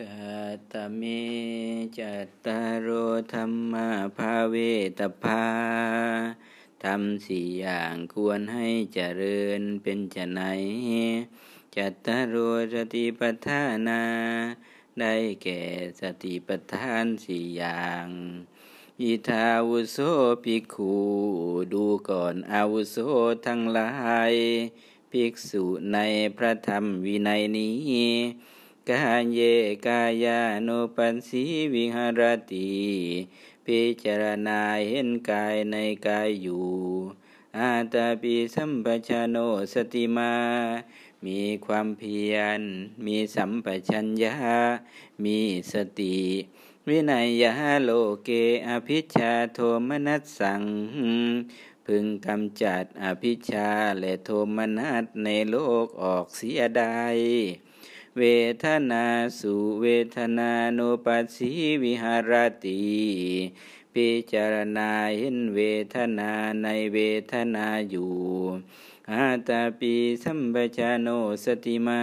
กาตเมจัตตารโอธรรมาภาเวตภาทำสี่อย่างควรให้เจริญเป็นจะไหน จัตตารโอสติปัฏฐานา ได้แก่สติปัฏฐานสี่อย่างอิทาวุโสภิกขุดูก่อนอาวุโสทั้งหลาย ภิกษุในพระธรรมวินัยนี้ กายเยกายานุปัสสีวิหารติพิจารณาเห็นกายในกายอยู่ อาตาปิสัมปชาโนสติมา มีความเพียร มีสัมปชัญญะมีสติ วินัยยะโลเกอภิชาโทมนัสสัง พึงกำจัดอภิชาและโทมนัสในโลกออกเสียได้ เวทนาสุเวทนานุปัสสีวิหารติพิจารณาเห็นเวทนาในเวทนาอยู่อาตาปีสัมปชาโนสติมา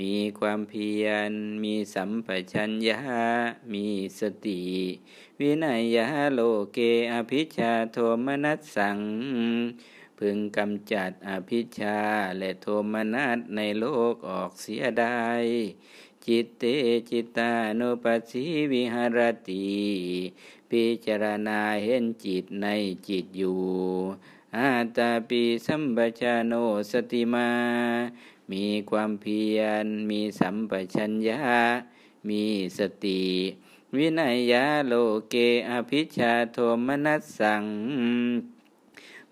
มีความเพียร มีสัมปชัญญะมีสติ วินัยะโลเกอภิชาโทมนัสสัง พึงกำจัดอภิชาและโทมนัสในโลกออกเสียได้ จิตเตจิตานุปัสสีวิหารติ พิจารณาเห็นจิตในจิตอยู่ อาตาปีสัมปชาโนสติมา มีความเพียร มีสัมปชัญญะ มีสติวินัยยาโลเกอภิชาโทมนัสสัง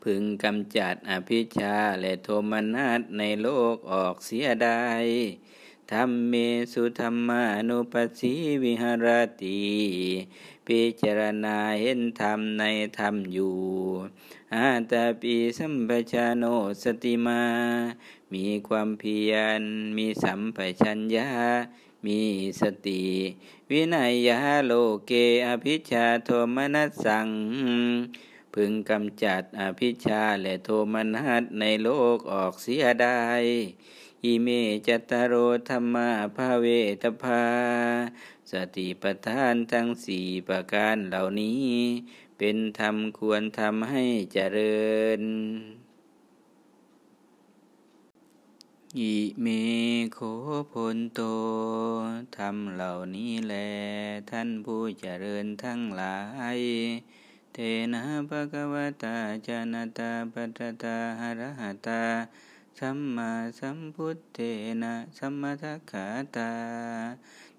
พึงกำจัดอภิชาและโทมนัสในโลกออกเสียได้ธรรมเมสุธรรมานุปัสสีวิหารติพิจารณาเห็นธรรมในธรรมอยู่อาตาปีสัมปชาโนสติมา มีความเพียร มีสัมปชัญญะมีสติ วินัยยาโลเกอภิชาโทมนัสสัง พึงกำจัดอภิชาและโทมนัสในโลกออกเสียได้อิเมจัตโรธรรมาภาเวตภา สติปัฏฐานทั้งสี่ประการเหล่านี้ เป็นธรรมควรทำให้เจริญอิเมโคพลโตธรรมเหล่านี้แล ท่านผู้เจริญทั้งหลาย เทนะภะคะวะตาจานตาปัตตาหะระหะตาสัมมาสัมพุทเทนะสัมมาทัคขาตา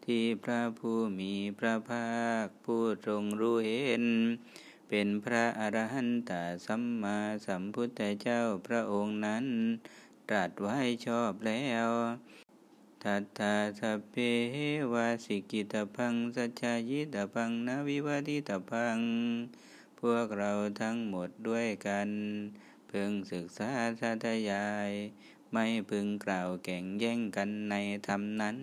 ที่พระผู้มีพระภาคผู้ทรงรู้เห็น เป็นพระอรหันตสัมมาสัมพุทธเจ้าพระองค์นั้น ตรัสไว้ชอบแล้วทัตตาสัพเพวาสิกิตพังสัจจายิตพังนาวิวัติตพัง พวกเราทั้งหมดด้วยกัน พึงศึกษาสาธยาย ไม่พึงกล่าวแข่งแย่งกันในธรรมนั้น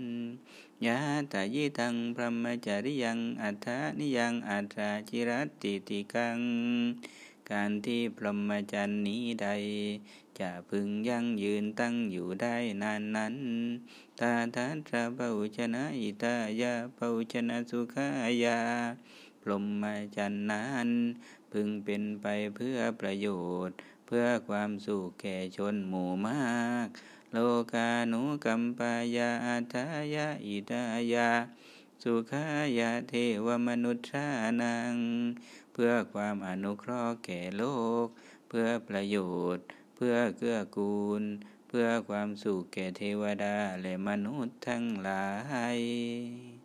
ยะตายิตังพรหมจริยังอัฏฐานิยังอัฏฐาจิรัติติกัง การที่พรหมจรรย์นี้ใด จะพึงยั่งยืนตั้งอยู่ได้นานนั้นตาทัตระเปาชนะอิตายาเปาชนะสุขายา ลมมาจันนั้น พึงเป็นไปเพื่อประโยชน์ เพื่อความสุขแก่ชนหมู่มาก โลกาหนุกัมปายาอัทายาอิตายา สุขายาเทวมนุษย์านัง เพื่อความอนุเคราะห์แก่โลก เพื่อประโยชน์ เพื่อเกื้อกูล เพื่อความสุขแก่เทวดาและมนุษย์ทั้งหลาย